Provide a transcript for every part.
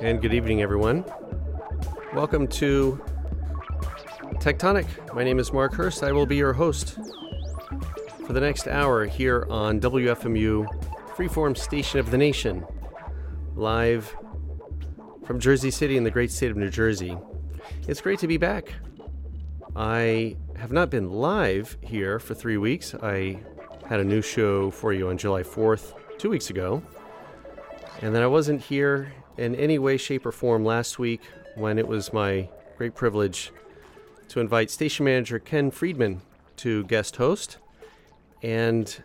and good evening, everyone. Welcome to Techtonic. My name is Mark Hurst. I will be your host for the next hour here on WFMU, Freeform Station of the Nation, live from Jersey City in the great state of New Jersey. It's great to be back. I have not been live here for three weeks. I had a new show for you on July 4th, two weeks ago. And then I wasn't here in any way, shape, or form last week when it was my great privilege to invite station manager Ken Friedman to guest host. And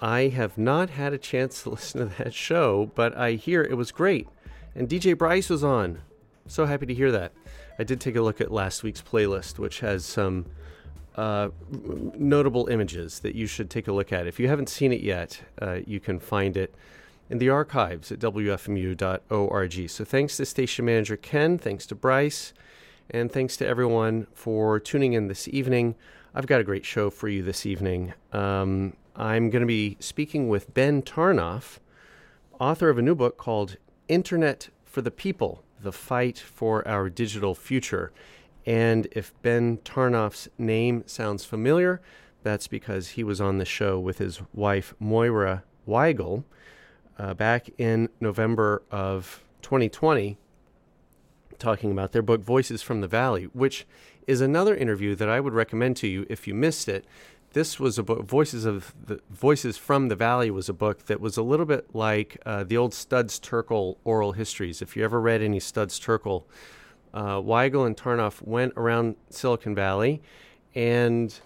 I have not had a chance to listen to that show, but I hear it was great. And DJ Bryce was on. So happy to hear that. I did take a look at last week's playlist, which has some uh, notable images that you should take a look at. If you haven't seen it yet, uh, you can find it in the archives at wfmu.org. So thanks to station manager Ken, thanks to Bryce, and thanks to everyone for tuning in this evening. I've got a great show for you this evening. Um, I'm going to be speaking with Ben Tarnoff, author of a new book called Internet for the People The Fight for Our Digital Future. And if Ben Tarnoff's name sounds familiar, that's because he was on the show with his wife, Moira Weigel uh, back in November of 2020 talking about their book Voices from the Valley, which is another interview that I would recommend to you if you missed it. This was a book, Voices of the Voices from the Valley was a book that was a little bit like uh, the old Studs Terkel oral histories. If you ever read any Studs Terkel, uh, Weigel and Tarnoff went around Silicon Valley and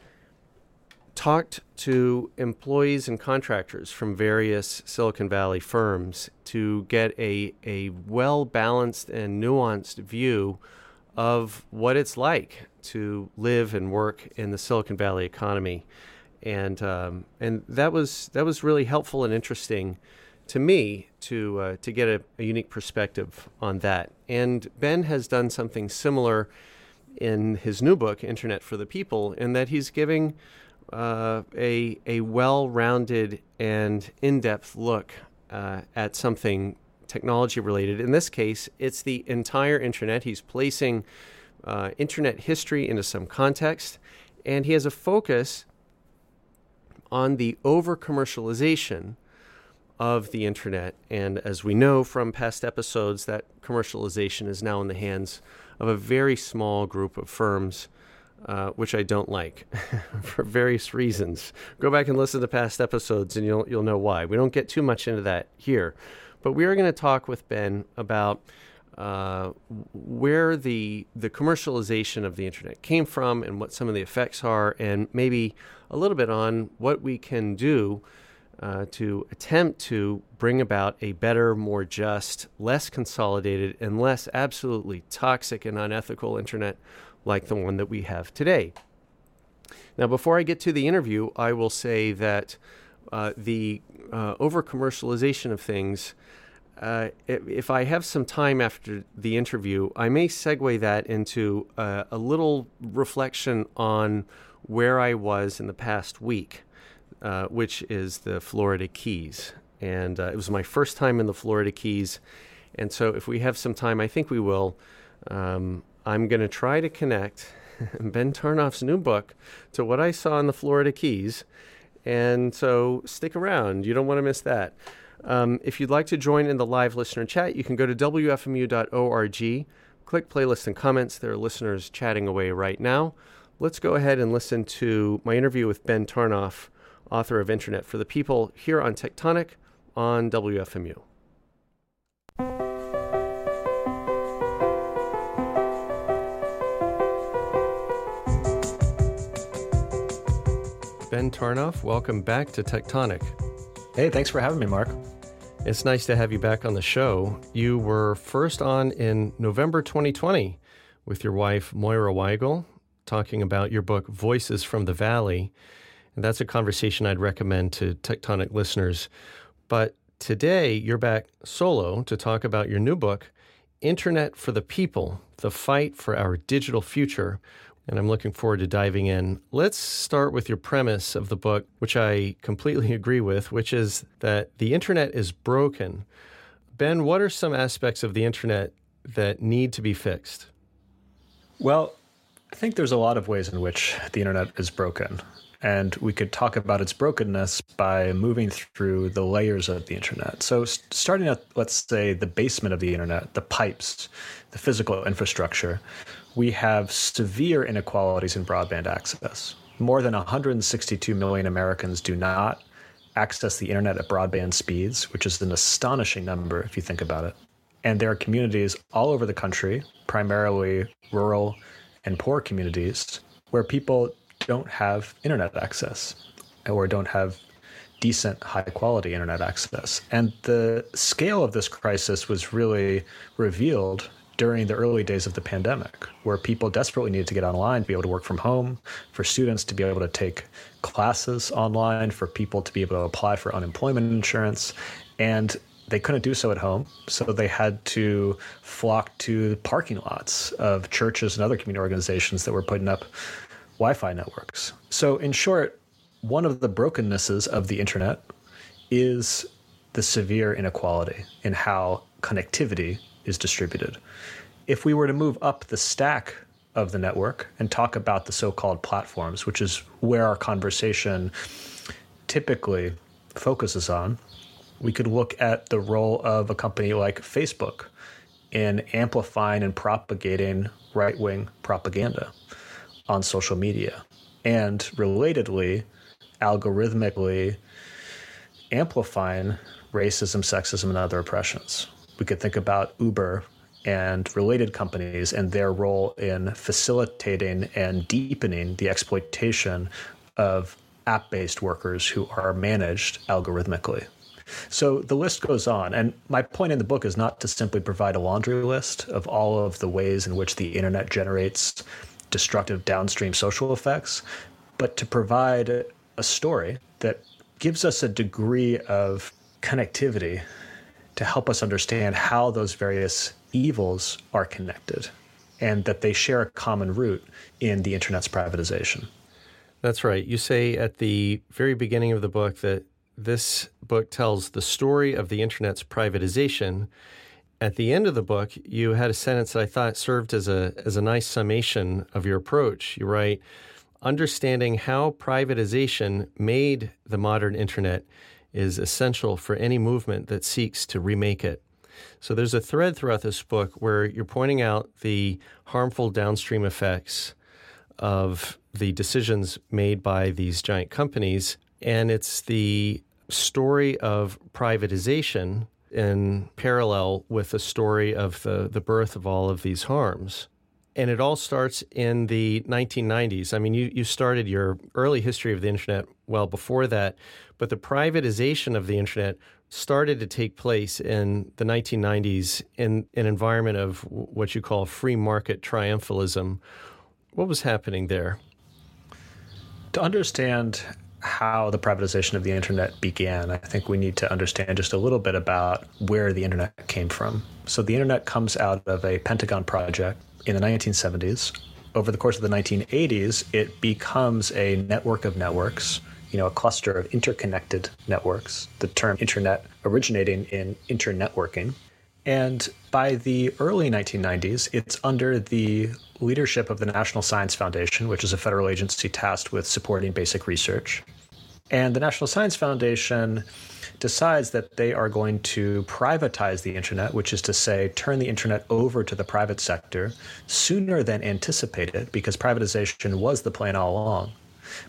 talked to employees and contractors from various Silicon Valley firms to get a, a well balanced and nuanced view of what it's like to live and work in the Silicon Valley economy. And, um, and that, was, that was really helpful and interesting to me to, uh, to get a, a unique perspective on that. And Ben has done something similar in his new book, Internet for the People, in that he's giving uh, a a well-rounded and in-depth look uh, at something technology related. In this case, it's the entire internet. He's placing uh, internet history into some context, and he has a focus on the over commercialization of the internet. And as we know from past episodes, that commercialization is now in the hands of a very small group of firms uh, which I don't like for various reasons. Go back and listen to past episodes, and you'll you'll know why. We don't get too much into that here, but we are going to talk with Ben about uh, where the the commercialization of the internet came from and what some of the effects are, and maybe a little bit on what we can do. Uh, to attempt to bring about a better, more just, less consolidated, and less absolutely toxic and unethical internet like the one that we have today. Now, before I get to the interview, I will say that uh, the uh, over commercialization of things, uh, if I have some time after the interview, I may segue that into uh, a little reflection on where I was in the past week, uh, which is the Florida Keys. And uh, it was my first time in the Florida Keys. And so, if we have some time, I think we will. Um, I'm going to try to connect Ben Tarnoff's new book to what I saw in the Florida Keys. And so stick around. You don't want to miss that. Um, if you'd like to join in the live listener chat, you can go to WFMU.org, click playlist and comments. There are listeners chatting away right now. Let's go ahead and listen to my interview with Ben Tarnoff, author of Internet for the People, here on Techtonic on WFMU. Ben Tarnoff, welcome back to Techtonic. Hey, thanks for having me, Mark. It's nice to have you back on the show. You were first on in November 2020 with your wife, Moira Weigel, talking about your book, Voices from the Valley. And that's a conversation I'd recommend to Techtonic listeners. But today, you're back solo to talk about your new book, Internet for the People The Fight for Our Digital Future, and I'm looking forward to diving in. Let's start with your premise of the book, which I completely agree with, which is that the internet is broken, Ben, what are some aspects of the internet that need to be fixed? Well, I think there's a lot of ways in which the internet is broken. And we could talk about its brokenness by moving through the layers of the internet. So, starting at, let's say, the basement of the internet, the pipes, the physical infrastructure, we have severe inequalities in broadband access. More than 162 million Americans do not access the internet at broadband speeds, which is an astonishing number if you think about it. And there are communities all over the country, primarily rural and poor communities, where people don't have internet access or don't have decent, high quality internet access. And the scale of this crisis was really revealed during the early days of the pandemic, where people desperately needed to get online to be able to work from home, for students to be able to take classes online, for people to be able to apply for unemployment insurance. And they couldn't do so at home, so they had to flock to the parking lots of churches and other community organizations that were putting up Wi Fi networks. So, in short, one of the brokennesses of the internet is the severe inequality in how connectivity is distributed. If we were to move up the stack of the network and talk about the so called platforms, which is where our conversation typically focuses on, we could look at the role of a company like Facebook in amplifying and propagating right wing propaganda on social media. And relatedly, algorithmically amplifying racism, sexism, and other oppressions we could think about Uber and related companies and their role in facilitating and deepening the exploitation of app based workers who are managed algorithmically. So the list goes on. And my point in the book is not to simply provide a laundry list of all of the ways in which the internet generates destructive downstream social effects, but to provide a story that gives us a degree of connectivity to help us understand how those various evils are connected and that they share a common root in the internet's privatization. That's right. You say at the very beginning of the book that this book tells the story of the internet's privatization. At the end of the book, you had a sentence that I thought served as a as a nice summation of your approach. You write, understanding how privatization made the modern internet is essential for any movement that seeks to remake it. So there's a thread throughout this book where you're pointing out the harmful downstream effects of the decisions made by these giant companies. And it's the story of privatization in parallel with the story of the, the birth of all of these harms. And it all starts in the 1990s. I mean, you, you started your early history of the internet well before that, but the privatization of the internet started to take place in the 1990s in an environment of what you call free market triumphalism. What was happening there? To understand how the privatization of the internet began, I think we need to understand just a little bit about where the internet came from. So, the internet comes out of a Pentagon project in the 1970s. Over the course of the 1980s, it becomes a network of networks you know, a cluster of interconnected networks, the term internet originating in internetworking. And by the early 1990s, it's under the leadership of the National Science Foundation, which is a federal agency tasked with supporting basic research. And the National Science Foundation decides that they are going to privatize the internet, which is to say, turn the internet over to the private sector sooner than anticipated, because privatization was the plan all along.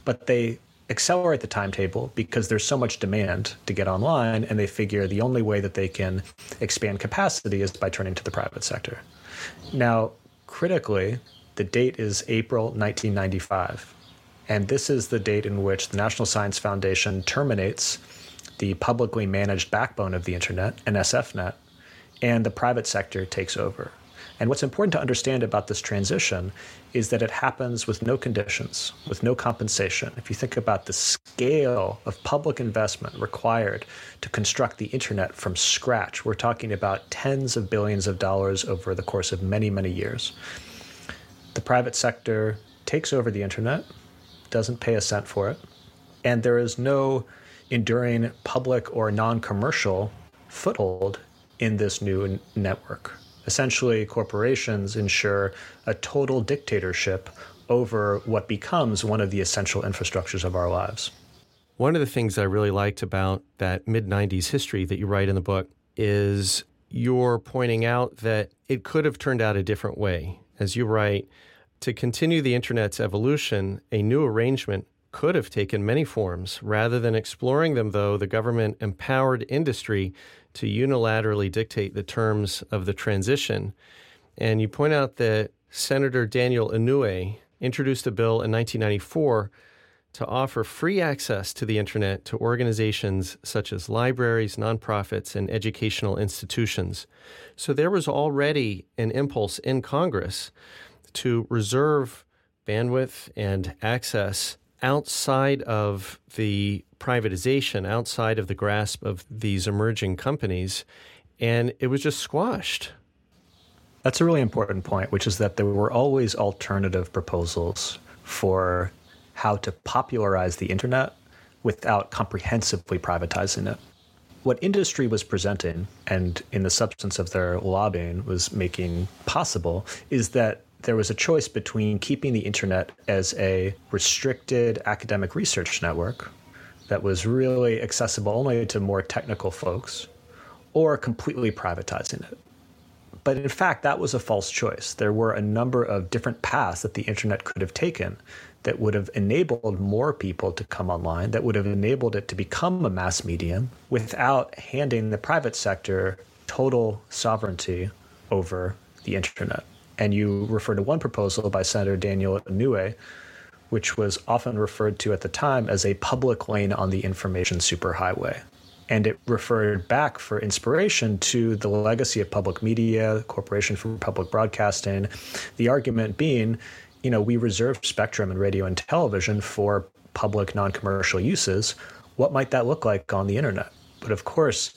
But they accelerate the timetable because there's so much demand to get online, and they figure the only way that they can expand capacity is by turning to the private sector. Now, critically, the date is April 1995. And this is the date in which the National Science Foundation terminates the publicly managed backbone of the internet, NSFNet, and the private sector takes over. And what's important to understand about this transition is that it happens with no conditions, with no compensation. If you think about the scale of public investment required to construct the internet from scratch, we're talking about tens of billions of dollars over the course of many, many years. The private sector takes over the internet, doesn't pay a cent for it, and there is no enduring public or non commercial foothold in this new network. Essentially, corporations ensure a total dictatorship over what becomes one of the essential infrastructures of our lives. One of the things I really liked about that mid 90s history that you write in the book is you're pointing out that it could have turned out a different way. As you write, to continue the internet's evolution, a new arrangement could have taken many forms. Rather than exploring them, though, the government empowered industry to unilaterally dictate the terms of the transition. And you point out that Senator Daniel Inouye introduced a bill in 1994 to offer free access to the internet to organizations such as libraries, nonprofits, and educational institutions. So there was already an impulse in Congress to reserve bandwidth and access outside of the privatization, outside of the grasp of these emerging companies, and it was just squashed. That's a really important point, which is that there were always alternative proposals for how to popularize the internet without comprehensively privatizing it. What industry was presenting, and in the substance of their lobbying was making possible, is that there was a choice between keeping the internet as a restricted academic research network that was really accessible only to more technical folks, or completely privatizing it. But in fact, that was a false choice. There were a number of different paths that the internet could have taken that would have enabled more people to come online, that would have enabled it to become a mass medium without handing the private sector total sovereignty over the internet. And you refer to one proposal by Senator Daniel Inouye, which was often referred to at the time as a public lane on the information superhighway. And it referred back for inspiration to the legacy of public media, Corporation for Public Broadcasting, the argument being you know, we reserve spectrum and radio and television for public non-commercial uses. What might that look like on the internet? But of course,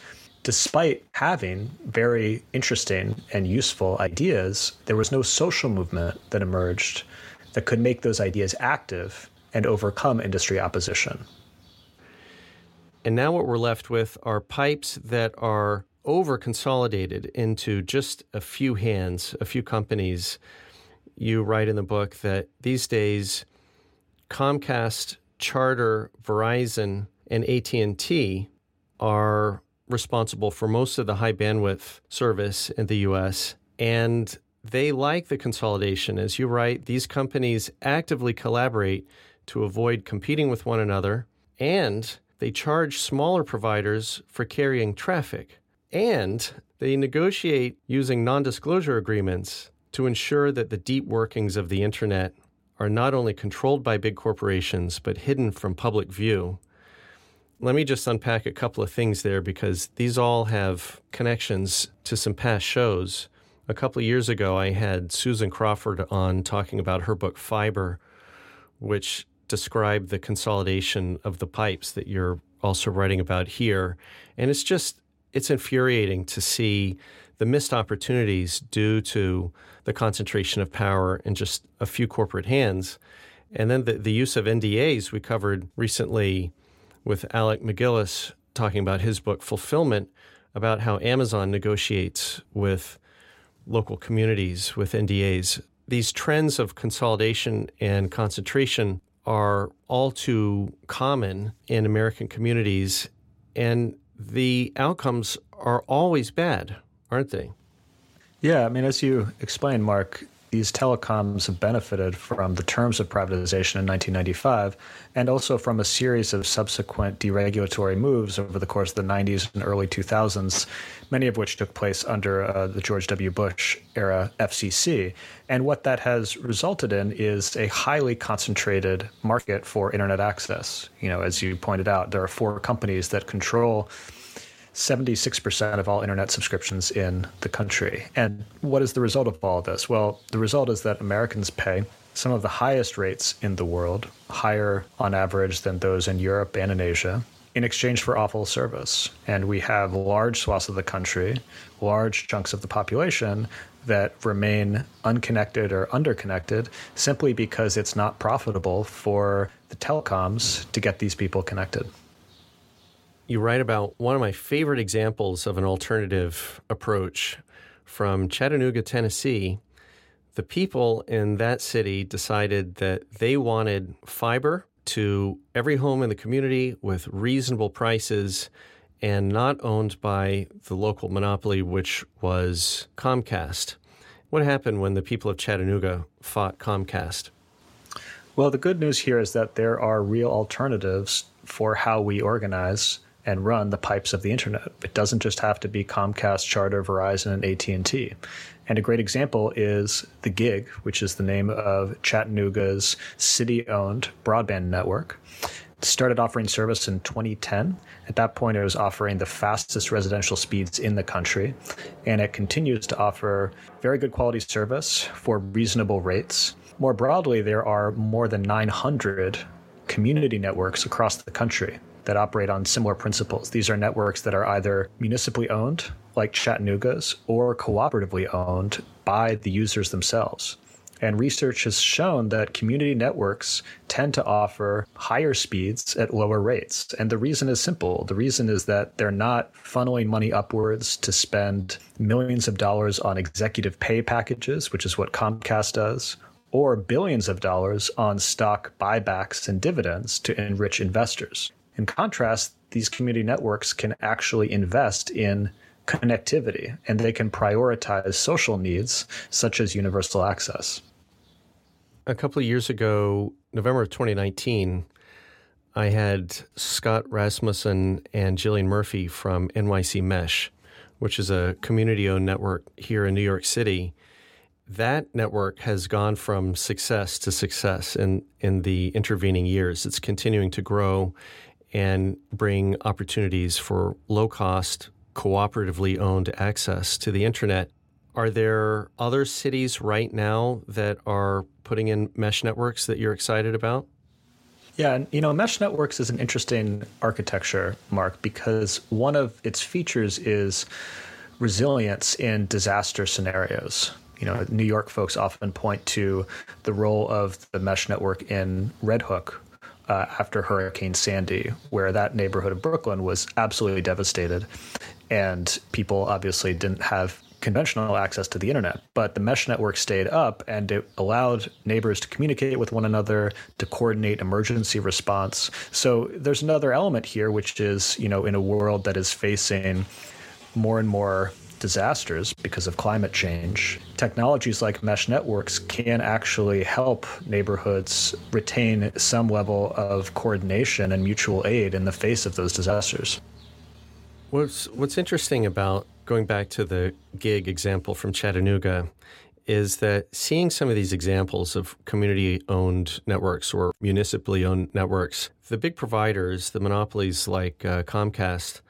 despite having very interesting and useful ideas, there was no social movement that emerged that could make those ideas active and overcome industry opposition. And now what we're left with are pipes that are over consolidated into just a few hands, a few companies you write in the book that these days Comcast, Charter, Verizon, and AT&T are responsible for most of the high bandwidth service in the US and they like the consolidation as you write these companies actively collaborate to avoid competing with one another and they charge smaller providers for carrying traffic and they negotiate using non-disclosure agreements to ensure that the deep workings of the internet are not only controlled by big corporations, but hidden from public view. Let me just unpack a couple of things there because these all have connections to some past shows. A couple of years ago, I had Susan Crawford on talking about her book Fiber, which described the consolidation of the pipes that you're also writing about here. And it's just, it's infuriating to see the missed opportunities due to the concentration of power in just a few corporate hands. And then the, the use of NDAs we covered recently with Alec MacGillis talking about his book Fulfillment about how Amazon negotiates with local communities with NDAs. These trends of consolidation and concentration are all too common in American communities, and the outcomes are always bad aren't they? Yeah, I mean, as you explained, Mark, these telecoms have benefited from the terms of privatization in 1995 and also from a series of subsequent deregulatory moves over the course of the 90s and early 2000s, many of which took place under uh, the George W. Bush era FCC. And what that has resulted in is a highly concentrated market for internet access. You know, as you pointed out, there are four companies that control 76% of all internet subscriptions in the country. And what is the result of all of this? Well, the result is that Americans pay some of the highest rates in the world, higher on average than those in Europe and in Asia, in exchange for awful service. And we have large swaths of the country, large chunks of the population that remain unconnected or underconnected simply because it's not profitable for the telecoms to get these people connected. You write about one of my favorite examples of an alternative approach from Chattanooga, Tennessee. The people in that city decided that they wanted fiber to every home in the community with reasonable prices and not owned by the local monopoly, which was Comcast. What happened when the people of Chattanooga fought Comcast? Well, the good news here is that there are real alternatives for how we organize and run the pipes of the internet. It doesn't just have to be Comcast, Charter, Verizon, and AT&T. And a great example is the Gig, which is the name of Chattanooga's city-owned broadband network. It started offering service in 2010. At that point, it was offering the fastest residential speeds in the country, and it continues to offer very good quality service for reasonable rates. More broadly, there are more than 900 community networks across the country that operate on similar principles. These are networks that are either municipally owned, like Chattanooga's, or cooperatively owned by the users themselves. And research has shown that community networks tend to offer higher speeds at lower rates. And the reason is simple. The reason is that they're not funneling money upwards to spend millions of dollars on executive pay packages, which is what Comcast does, or billions of dollars on stock buybacks and dividends to enrich investors. In contrast, these community networks can actually invest in connectivity and they can prioritize social needs such as universal access. A couple of years ago, November of 2019, I had Scott Rasmussen and Jillian Murphy from NYC Mesh, which is a community owned network here in New York City that network has gone from success to success in, in the intervening years. It's continuing to grow and bring opportunities for low cost, cooperatively owned access to the internet. Are there other cities right now that are putting in mesh networks that you're excited about? Yeah, and you know, mesh networks is an interesting architecture, Mark, because one of its features is resilience in disaster scenarios you know, New York folks often point to the role of the mesh network in Red Hook uh, after Hurricane Sandy, where that neighborhood of Brooklyn was absolutely devastated. And people obviously didn't have conventional access to the internet, but the mesh network stayed up and it allowed neighbors to communicate with one another, to coordinate emergency response. So there's another element here, which is, you know, in a world that is facing more and more disasters because of climate change, technologies like mesh networks can actually help neighborhoods retain some level of coordination and mutual aid in the face of those disasters. What's, what's interesting about going back to the gig example from Chattanooga is that seeing some of these examples of community owned networks or municipally owned networks, the big providers, the monopolies like uh, Comcast,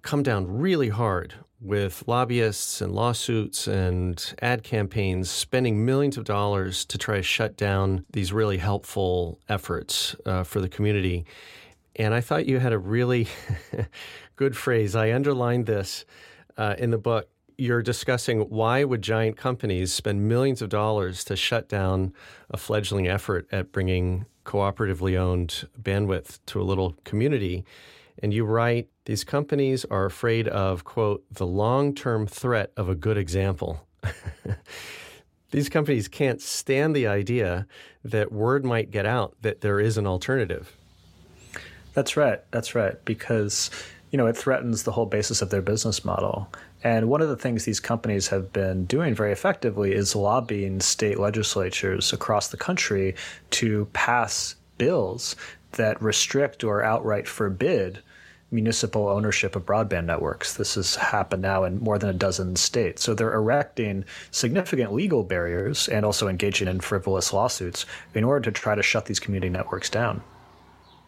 come down really hard with lobbyists and lawsuits and ad campaigns spending millions of dollars to try to shut down these really helpful efforts uh, for the community. And I thought you had a really good phrase. I underlined this uh, in the book. You're discussing why would giant companies spend millions of dollars to shut down a fledgling effort at bringing cooperatively owned bandwidth to a little community. And you write, these companies are afraid of, quote, the long term threat of a good example. these companies can't stand the idea that word might get out that there is an alternative. That's right. That's right. Because, you know, it threatens the whole basis of their business model. And one of the things these companies have been doing very effectively is lobbying state legislatures across the country to pass bills that restrict or outright forbid municipal ownership of broadband networks. This has happened now in more than a dozen states. So they're erecting significant legal barriers and also engaging in frivolous lawsuits in order to try to shut these community networks down.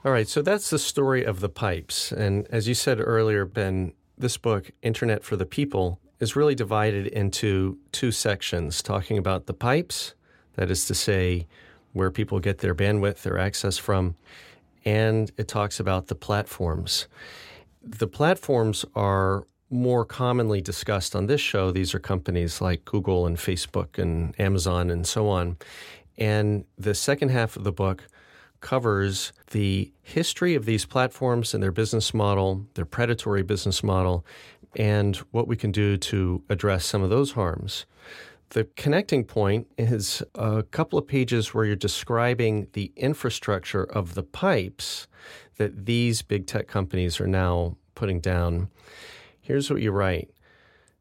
All right, so that's the story of the pipes. And as you said earlier, Ben, this book, Internet for the People, is really divided into two sections talking about the pipes, that is to say, where people get their bandwidth, their access from, and it talks about the platforms. The platforms are more commonly discussed on this show. These are companies like Google and Facebook and Amazon and so on. And the second half of the book covers the history of these platforms and their business model, their predatory business model, and what we can do to address some of those harms. The connecting point is a couple of pages where you're describing the infrastructure of the pipes that these big tech companies are now putting down. Here's what you write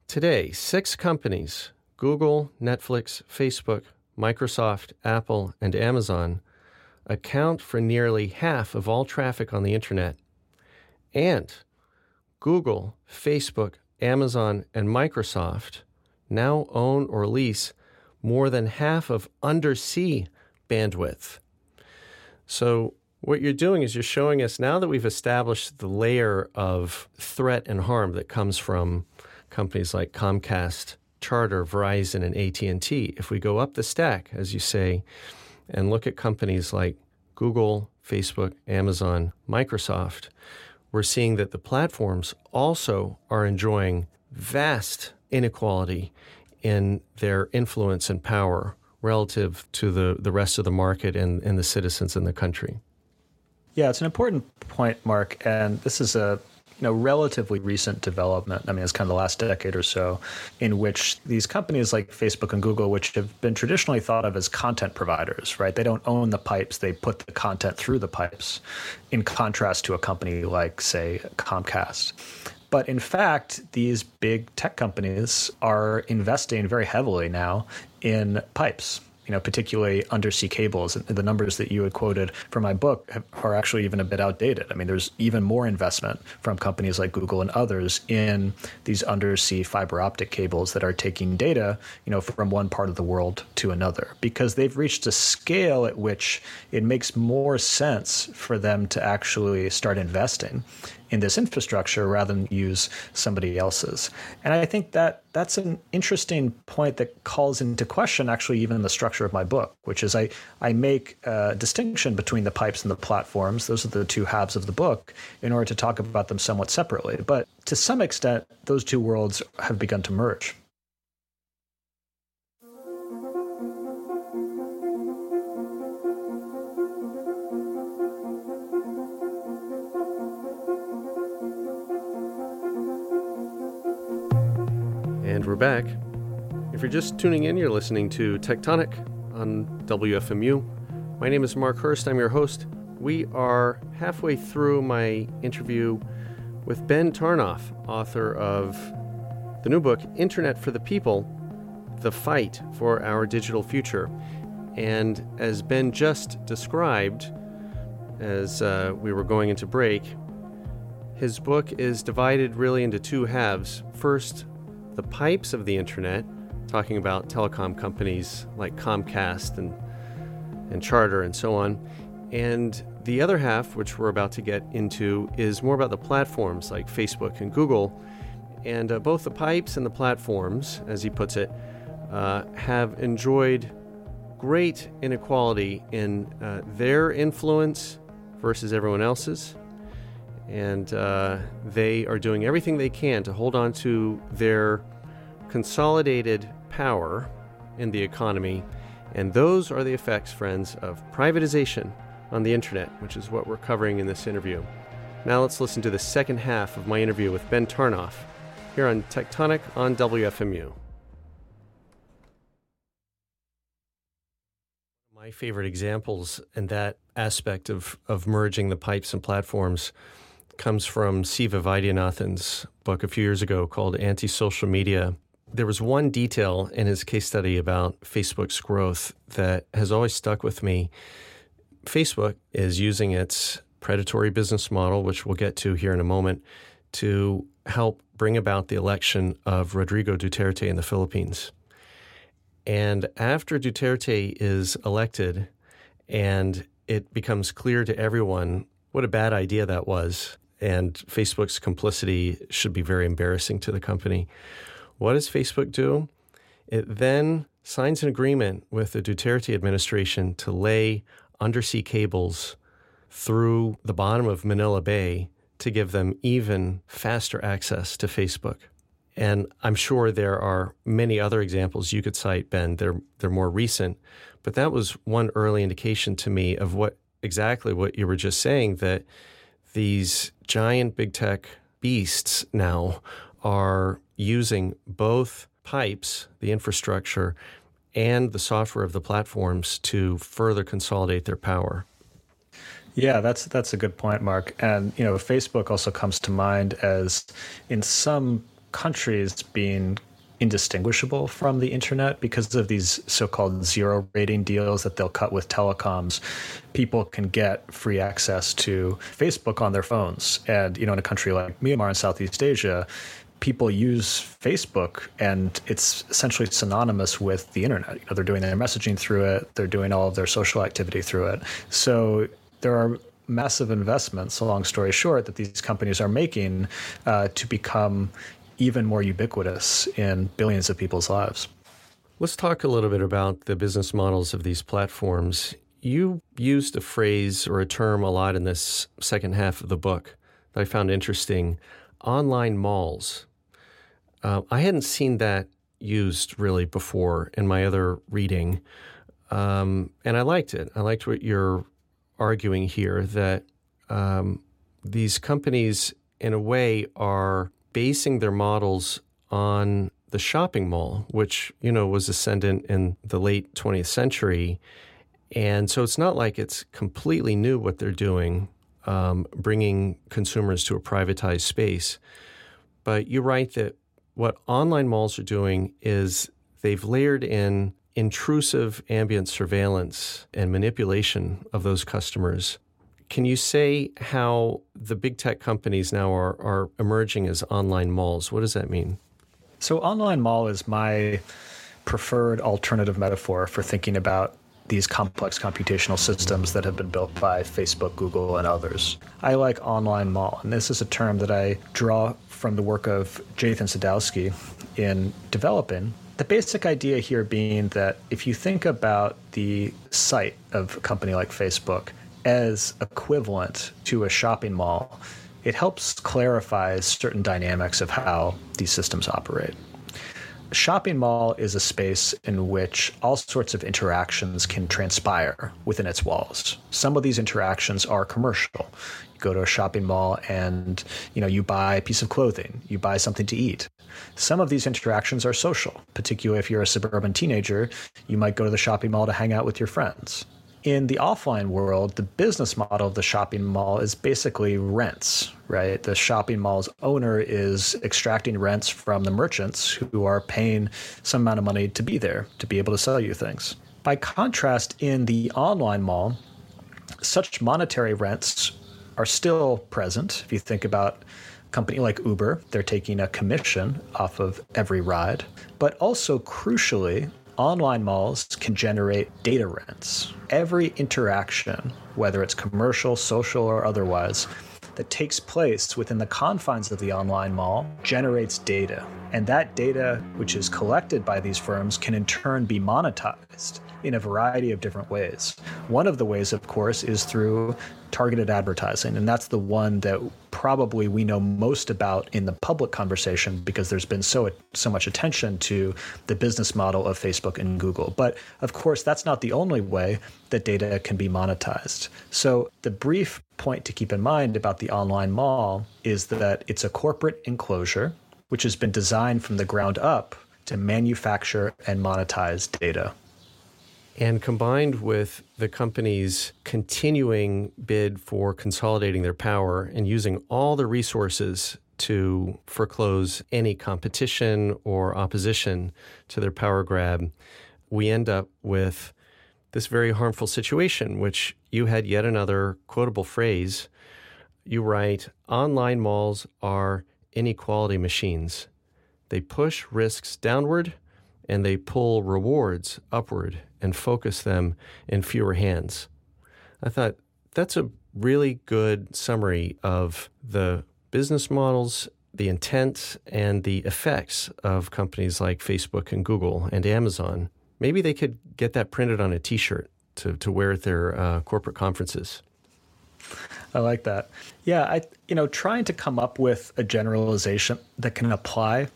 Today, six companies Google, Netflix, Facebook, Microsoft, Apple, and Amazon account for nearly half of all traffic on the internet. And Google, Facebook, Amazon, and Microsoft now own or lease more than half of undersea bandwidth. So, what you're doing is you're showing us now that we've established the layer of threat and harm that comes from companies like Comcast, Charter, Verizon, and AT&T. If we go up the stack, as you say, and look at companies like Google, Facebook, Amazon, Microsoft, we're seeing that the platforms also are enjoying vast inequality in their influence and power relative to the, the rest of the market and, and the citizens in the country. Yeah, it's an important point, Mark. And this is a you know relatively recent development. I mean, it's kind of the last decade or so, in which these companies like Facebook and Google, which have been traditionally thought of as content providers, right? They don't own the pipes; they put the content through the pipes. In contrast to a company like, say, Comcast. But in fact, these big tech companies are investing very heavily now in pipes you know, particularly undersea cables. And the numbers that you had quoted from my book have, are actually even a bit outdated. I mean, there's even more investment from companies like Google and others in these undersea fiber optic cables that are taking data, you know, from one part of the world to another because they've reached a scale at which it makes more sense for them to actually start investing in this infrastructure rather than use somebody else's. And I think that that's an interesting point that calls into question actually even the structure of my book, which is I, I make a distinction between the pipes and the platforms. Those are the two halves of the book in order to talk about them somewhat separately. But to some extent, those two worlds have begun to merge. And we're back. If you're just tuning in, you're listening to Techtonic on WFMU. My name is Mark Hurst. I'm your host. We are halfway through my interview with Ben Tarnoff, author of the new book, Internet for the People The Fight for Our Digital Future. And as Ben just described, as uh, we were going into break, his book is divided really into two halves. First, the pipes of the internet, talking about telecom companies like Comcast and, and Charter and so on. And the other half, which we're about to get into, is more about the platforms like Facebook and Google. And uh, both the pipes and the platforms, as he puts it, uh, have enjoyed great inequality in uh, their influence versus everyone else's and uh, they are doing everything they can to hold on to their consolidated power in the economy. And those are the effects, friends, of privatization on the internet, which is what we're covering in this interview. Now let's listen to the second half of my interview with Ben Tarnoff here on Techtonic on WFMU. My favorite examples in that aspect of, of merging the pipes and platforms comes from Siva Vaidhyanathan's book a few years ago called Anti-Social Media. There was one detail in his case study about Facebook's growth that has always stuck with me. Facebook is using its predatory business model, which we'll get to here in a moment, to help bring about the election of Rodrigo Duterte in the Philippines. And after Duterte is elected and it becomes clear to everyone what a bad idea that was, and Facebook's complicity should be very embarrassing to the company. What does Facebook do? It then signs an agreement with the Duterte administration to lay undersea cables through the bottom of Manila Bay to give them even faster access to Facebook. And I'm sure there are many other examples you could cite, Ben. They're, they're more recent, but that was one early indication to me of what exactly what you were just saying that these giant big tech beasts now are using both pipes, the infrastructure, and the software of the platforms to further consolidate their power. Yeah, that's that's a good point, Mark. And you know, Facebook also comes to mind as in some countries being indistinguishable from the internet because of these so-called zero rating deals that they'll cut with telecoms. People can get free access to facebook on their phones. And you know in a country like myanmar in southeast asia people use facebook and it's essentially synonymous with the internet. You know they're doing their messaging through it. They're doing all of their social activity through it. So there are massive investments, long story short, that these companies are making uh, to become even more ubiquitous in billions of people's lives. Let's talk a little bit about the business models of these platforms. You used a phrase or a term a lot in this second half of the book that I found interesting online malls. Uh, I hadn't seen that used really before in my other reading. Um, and I liked it. I liked what you're arguing here that um, these companies, in a way, are basing their models on the shopping mall, which you know was ascendant in the late 20th century, and so it's not like it's completely new what they're doing, um, bringing consumers to a privatized space. But you're right that what online malls are doing is they've layered in intrusive ambient surveillance and manipulation of those customers. Can you say how the big tech companies now are, are emerging as online malls? What does that mean? So, online mall is my preferred alternative metaphor for thinking about these complex computational systems that have been built by Facebook, Google, and others. I like online mall, and this is a term that I draw from the work of Jathan Sadowski in developing the basic idea here being that if you think about the site of a company like Facebook as equivalent to a shopping mall, it helps clarify certain dynamics of how these systems operate. A shopping mall is a space in which all sorts of interactions can transpire within its walls. Some of these interactions are commercial. You go to a shopping mall and you know you buy a piece of clothing, you buy something to eat. Some of these interactions are social, particularly if you're a suburban teenager, you might go to the shopping mall to hang out with your friends. In the offline world, the business model of the shopping mall is basically rents, right? The shopping mall's owner is extracting rents from the merchants who are paying some amount of money to be there, to be able to sell you things. By contrast, in the online mall, such monetary rents are still present. If you think about a company like Uber, they're taking a commission off of every ride. But also, crucially, online malls can generate data rents. Every interaction, whether it's commercial, social, or otherwise, that takes place within the confines of the online mall generates data. And that data, which is collected by these firms, can in turn be monetized in a variety of different ways. One of the ways, of course, is through targeted advertising. And that's the one that probably we know most about in the public conversation because there's been so so much attention to the business model of Facebook and Google. But of course, that's not the only way that data can be monetized. So the brief point to keep in mind about the online mall is that it's a corporate enclosure which has been designed from the ground up to manufacture and monetize data. And combined with the company's continuing bid for consolidating their power and using all the resources to foreclose any competition or opposition to their power grab, we end up with this very harmful situation, which you had yet another quotable phrase. You write online malls are inequality machines. They push risks downward and they pull rewards upward and focus them in fewer hands. I thought that's a really good summary of the business models, the intent, and the effects of companies like Facebook and Google and Amazon. Maybe they could get that printed on a t shirt to, to wear at their uh, corporate conferences. I like that. Yeah, I you know, trying to come up with a generalization that can apply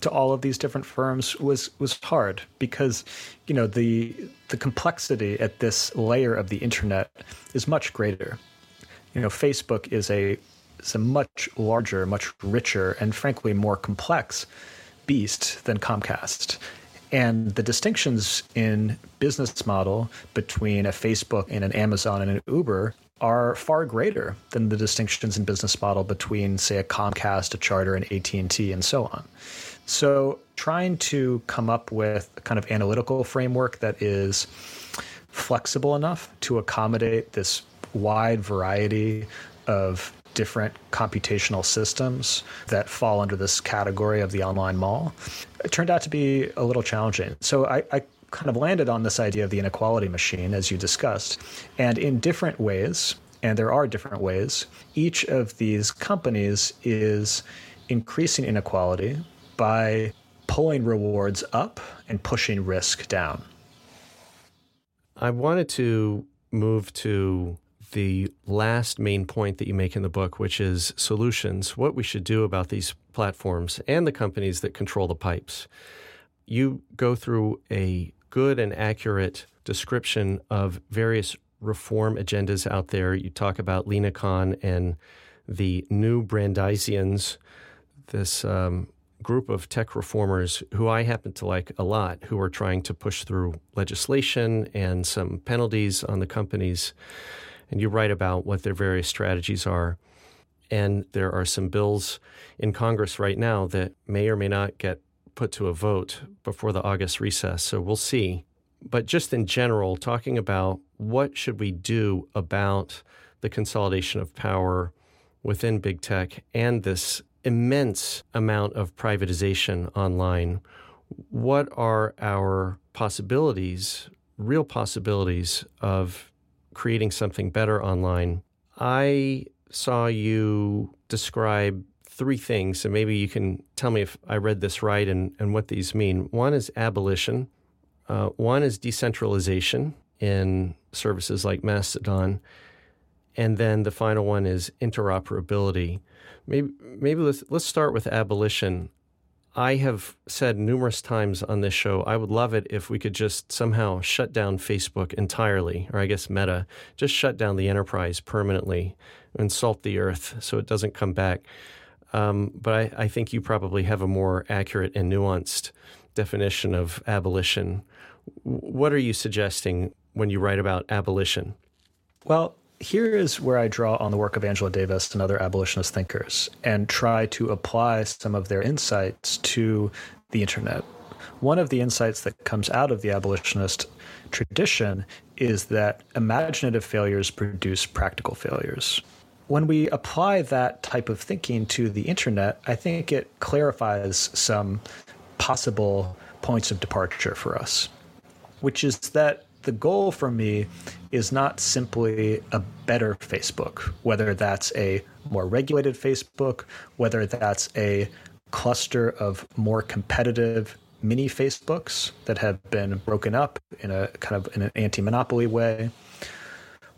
to all of these different firms was was hard because you know the the complexity at this layer of the internet is much greater. You know, Facebook is a is a much larger, much richer, and frankly more complex beast than Comcast. And the distinctions in business model between a Facebook and an Amazon and an Uber are far greater than the distinctions in business model between, say, a Comcast, a Charter, and AT&T, and so on. So, trying to come up with a kind of analytical framework that is flexible enough to accommodate this wide variety of different computational systems that fall under this category of the online mall, it turned out to be a little challenging. So I, I kind of landed on this idea of the inequality machine, as you discussed. And in different ways, and there are different ways, each of these companies is increasing inequality by pulling rewards up and pushing risk down. I wanted to move to the last main point that you make in the book, which is solutions, what we should do about these platforms and the companies that control the pipes. You go through a good and accurate description of various reform agendas out there. You talk about Lina Khan and the new Brandeisians, this um, group of tech reformers who I happen to like a lot, who are trying to push through legislation and some penalties on the companies and you write about what their various strategies are. And there are some bills in Congress right now that may or may not get put to a vote before the August recess. So we'll see. But just in general, talking about what should we do about the consolidation of power within big tech and this immense amount of privatization online. What are our possibilities, real possibilities of creating something better online. I saw you describe three things, and maybe you can tell me if I read this right and, and what these mean. One is abolition, uh, one is decentralization in services like Mastodon, and then the final one is interoperability. Maybe maybe let's let's start with abolition. I have said numerous times on this show, I would love it if we could just somehow shut down Facebook entirely, or I guess Meta, just shut down the enterprise permanently and salt the earth so it doesn't come back. Um, but I, I think you probably have a more accurate and nuanced definition of abolition. What are you suggesting when you write about abolition? Well, here is where I draw on the work of Angela Davis and other abolitionist thinkers and try to apply some of their insights to the internet. One of the insights that comes out of the abolitionist tradition is that imaginative failures produce practical failures. When we apply that type of thinking to the internet, I think it clarifies some possible points of departure for us, which is that the goal for me is not simply a better Facebook, whether that's a more regulated Facebook, whether that's a cluster of more competitive mini Facebooks that have been broken up in a kind of in an anti-monopoly way,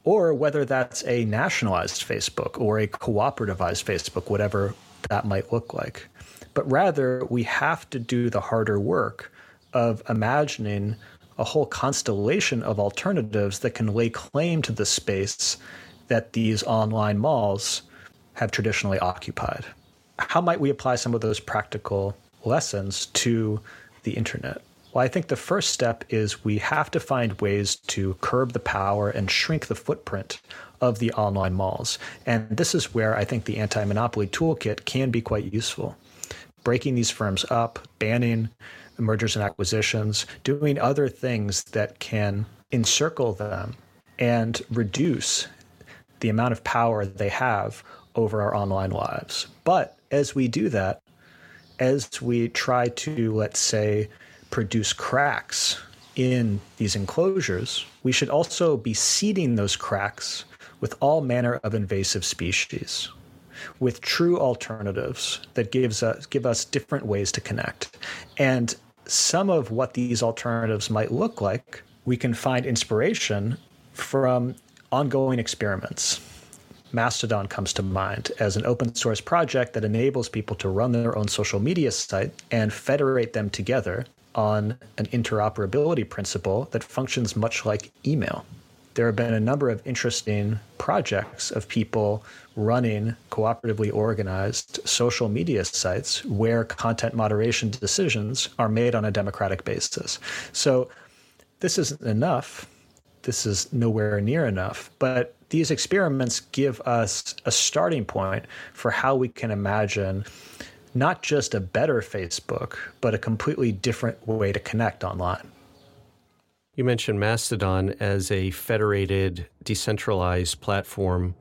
or whether that's a nationalized Facebook or a cooperativized Facebook, whatever that might look like. But rather, we have to do the harder work of imagining a whole constellation of alternatives that can lay claim to the space that these online malls have traditionally occupied. How might we apply some of those practical lessons to the internet? Well, I think the first step is we have to find ways to curb the power and shrink the footprint of the online malls. And this is where I think the anti monopoly toolkit can be quite useful. Breaking these firms up, banning mergers and acquisitions, doing other things that can encircle them and reduce the amount of power they have over our online lives. But as we do that, as we try to, let's say, produce cracks in these enclosures, we should also be seeding those cracks with all manner of invasive species, with true alternatives that gives us give us different ways to connect. And some of what these alternatives might look like, we can find inspiration from ongoing experiments. Mastodon comes to mind as an open source project that enables people to run their own social media site and federate them together on an interoperability principle that functions much like email. There have been a number of interesting projects of people running cooperatively organized social media sites where content moderation decisions are made on a democratic basis. So, this isn't enough. This is nowhere near enough. But these experiments give us a starting point for how we can imagine not just a better Facebook, but a completely different way to connect online. You mentioned Mastodon as a federated, decentralized platform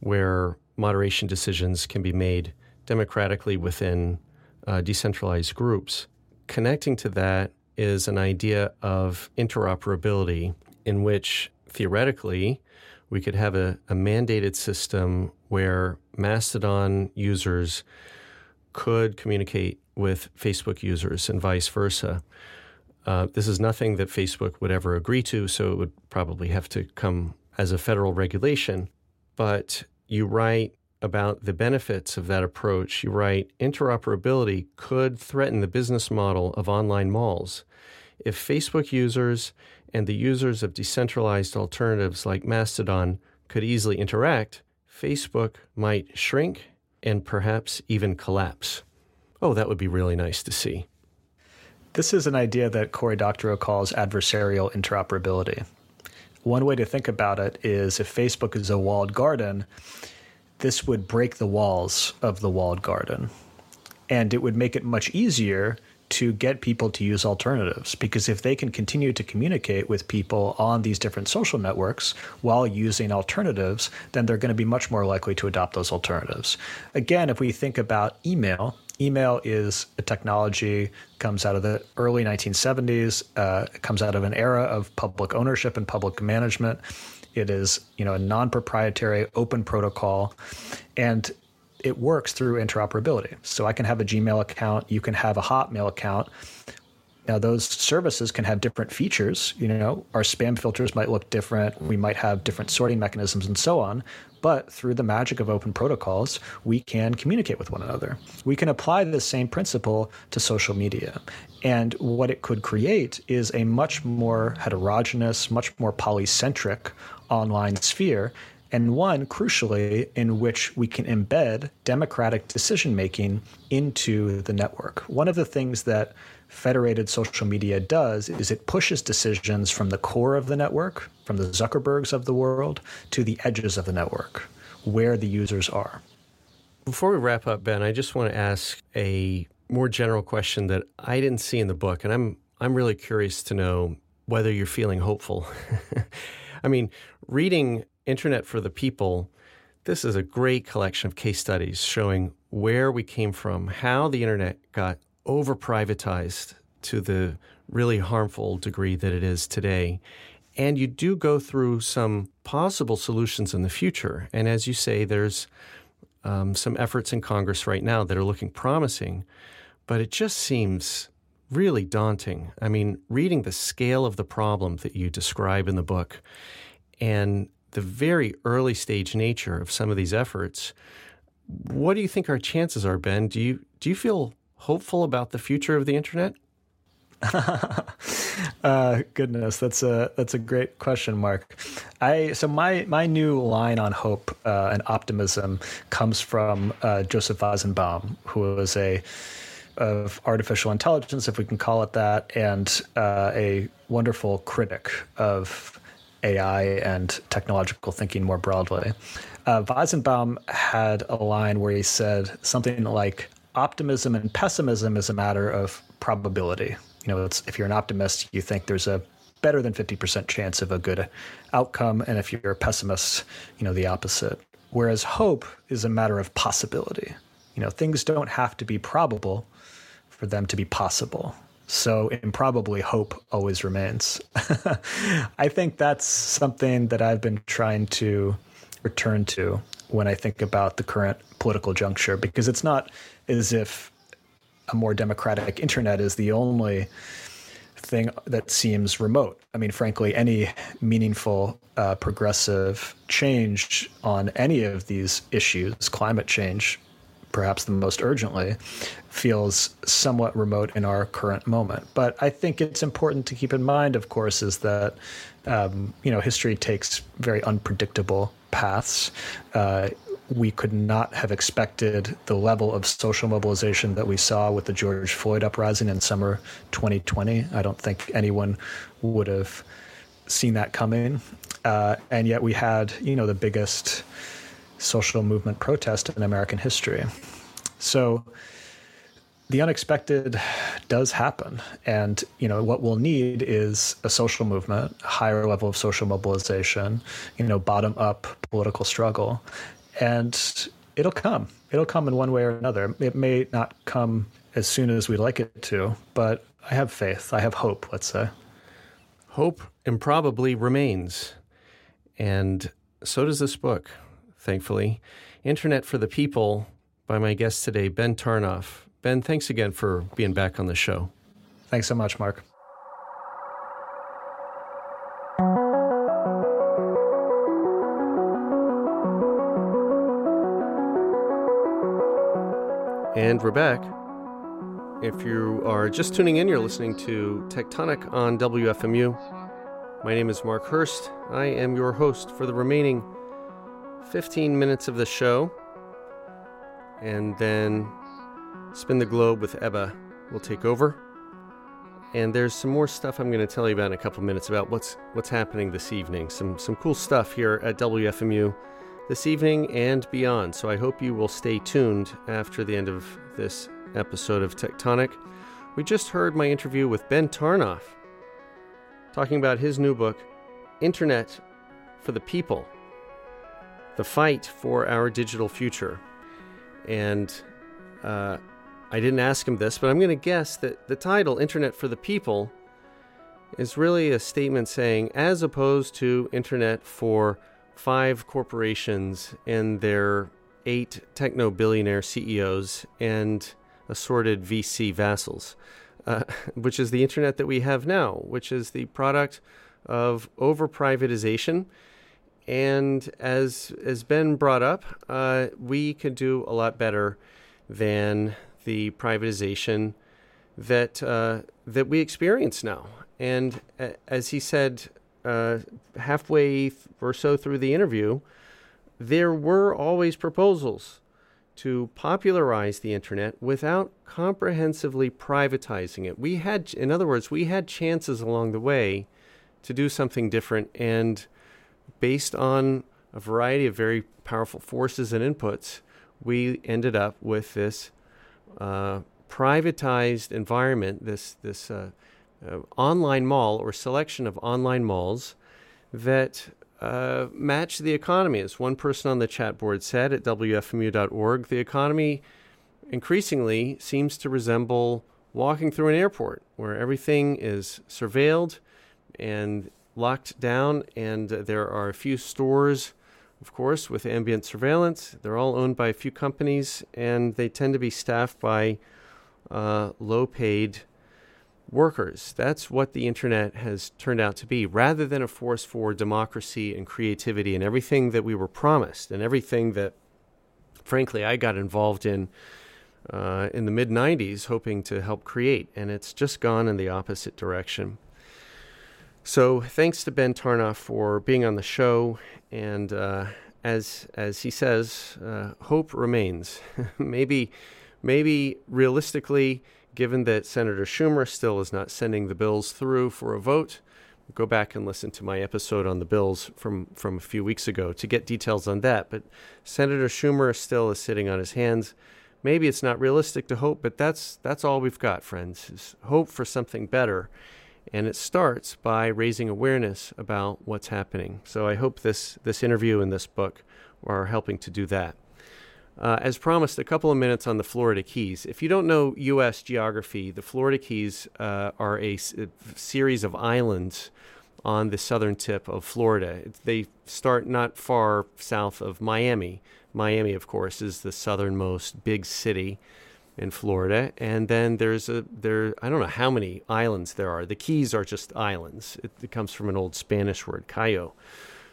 where moderation decisions can be made democratically within uh, decentralized groups. Connecting to that is an idea of interoperability in which theoretically we could have a, a mandated system where Mastodon users could communicate with Facebook users and vice versa. Uh, this is nothing that Facebook would ever agree to, so it would probably have to come as a federal regulation. But you write about the benefits of that approach. You write interoperability could threaten the business model of online malls. If Facebook users and the users of decentralized alternatives like Mastodon could easily interact, Facebook might shrink and perhaps even collapse. Oh, that would be really nice to see. This is an idea that Cory Doctorow calls adversarial interoperability. One way to think about it is if Facebook is a walled garden, this would break the walls of the walled garden. And it would make it much easier to get people to use alternatives because if they can continue to communicate with people on these different social networks while using alternatives, then they're going to be much more likely to adopt those alternatives. Again, if we think about email, email is a technology comes out of the early 1970s uh, it comes out of an era of public ownership and public management it is you know a non-proprietary open protocol and it works through interoperability. So I can have a Gmail account, you can have a Hotmail account. Now those services can have different features. You know, our spam filters might look different. We might have different sorting mechanisms and so on. But through the magic of open protocols, we can communicate with one another. We can apply the same principle to social media. And what it could create is a much more heterogeneous, much more polycentric online sphere and one, crucially, in which we can embed democratic decision making into the network. One of the things that federated social media does is it pushes decisions from the core of the network, from the Zuckerbergs of the world, to the edges of the network, where the users are. Before we wrap up, Ben, I just want to ask a more general question that I didn't see in the book, and I'm I'm really curious to know whether you're feeling hopeful. I mean, reading Internet for the People, this is a great collection of case studies showing where we came from, how the internet got over privatized to the really harmful degree that it is today. And you do go through some possible solutions in the future. And as you say, there's um, some efforts in Congress right now that are looking promising, but it just seems really daunting. I mean, reading the scale of the problem that you describe in the book and the very early stage nature of some of these efforts, what do you think our chances are, Ben? Do you do you feel hopeful about the future of the internet? uh, goodness, that's a that's a great question, Mark. I so my my new line on hope uh, and optimism comes from uh, Joseph Weizenbaum, who was a of artificial intelligence, if we can call it that, and uh, a wonderful critic of AI and technological thinking more broadly. Uh, Weizenbaum had a line where he said something like, "Optimism and pessimism is a matter of probability." You know, if you're an optimist, you think there's a better than 50% chance of a good outcome, and if you're a pessimist, you know the opposite. Whereas hope is a matter of possibility. You know, things don't have to be probable for them to be possible. So improbably hope always remains. I think that's something that I've been trying to return to when I think about the current political juncture, because it's not as if a more democratic internet is the only thing that seems remote. I mean, frankly, any meaningful uh, progressive change on any of these issues, climate change, perhaps the most urgently, feels somewhat remote in our current moment. But I think it's important to keep in mind, of course, is that um, you know history takes very unpredictable paths. Uh, we could not have expected the level of social mobilization that we saw with the George Floyd uprising in summer 2020. I don't think anyone would have seen that coming. Uh, and yet we had, you know, the biggest social movement protest in American history. So the unexpected does happen. And, you know, what we'll need is a social movement, a higher level of social mobilization, you know, bottom up political struggle and it'll come. It'll come in one way or another. It may not come as soon as we'd like it to, but I have faith. I have hope, let's say. Hope improbably remains. And so does this book, thankfully. Internet for the People by my guest today, Ben Tarnoff. Ben, thanks again for being back on the show. Thanks so much, Mark. And we're back. If you are just tuning in, you're listening to Techtonic on WFMU. My name is Mark Hurst. I am your host for the remaining 15 minutes of the show. And then Spin the Globe with Ebba will take over. And there's some more stuff I'm going to tell you about in a couple minutes about what's what's happening this evening. Some some cool stuff here at WFMU this evening and beyond. So I hope you will stay tuned after the end of this episode of Techtonic. We just heard my interview with Ben Tarnoff talking about his new book, Internet for the People The Fight for Our Digital Future. And uh, I didn't ask him this, but I'm going to guess that the title, Internet for the People, is really a statement saying, as opposed to Internet for five corporations and their eight techno billionaire CEOs and assorted VC vassals, uh, which is the internet that we have now, which is the product of over privatization. And as has been brought up, uh, we could do a lot better than the privatization that uh, that we experience now. And as he said uh, halfway or so through the interview, there were always proposals to popularize the internet without comprehensively privatizing it. We had, in other words, we had chances along the way to do something different, and based on a variety of very powerful forces and inputs, we ended up with this uh, privatized environment, this this uh, uh, online mall or selection of online malls that uh, match the economy. As one person on the chat board said at WFMU.org, the economy increasingly seems to resemble walking through an airport where everything is surveilled and locked down, and there are a few stores, of course, with ambient surveillance. They're all owned by a few companies, and they tend to be staffed by uh, low paid workers. That's what the internet has turned out to be, rather than a force for democracy and creativity and everything that we were promised and everything that, frankly, I got involved in uh, in the mid 90s hoping to help create. And it's just gone in the opposite direction. So thanks to Ben Tarnoff for being on the show. And uh, as, as he says, uh, hope remains. maybe, maybe realistically, given that Senator Schumer still is not sending the bills through for a vote, go back and listen to my episode on the bills from, from a few weeks ago to get details on that. But Senator Schumer still is sitting on his hands. Maybe it's not realistic to hope, but that's that's all we've got, friends. Is hope for something better. And it starts by raising awareness about what's happening. So I hope this this interview and this book are helping to do that. Uh, as promised, a couple of minutes on the Florida Keys. If you don't know U.S. geography, the Florida Keys uh, are a, s- a series of islands on the southern tip of Florida. They start not far south of Miami. Miami, of course, is the southernmost big city in Florida, and then there's a there I don't know how many islands there are. The Keys are just islands. It, it comes from an old Spanish word, cayo.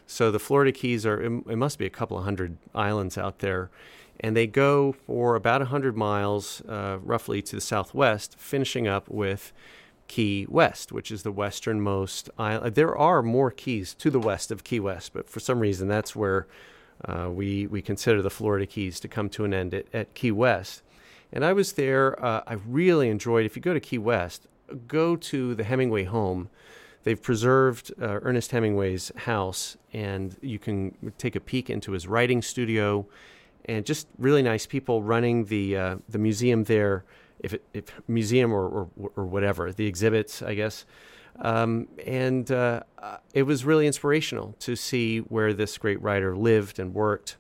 So the Florida Keys are it, it must be a couple of hundred islands out there, and they go for about hundred miles, uh, roughly to the southwest, finishing up with Key West, which is the westernmost island. There are more keys to the west of Key West, but for some reason that's where uh, we we consider the Florida Keys to come to an end at, at Key West. And I was there. Uh, I really enjoyed. If you go to Key West, go to the Hemingway home. They've preserved uh, Ernest Hemingway's house, and you can take a peek into his writing studio, and just really nice people running the uh, the museum there. If, it, if museum or, or, or whatever the exhibits, I guess. Um, and uh, it was really inspirational to see where this great writer lived and worked.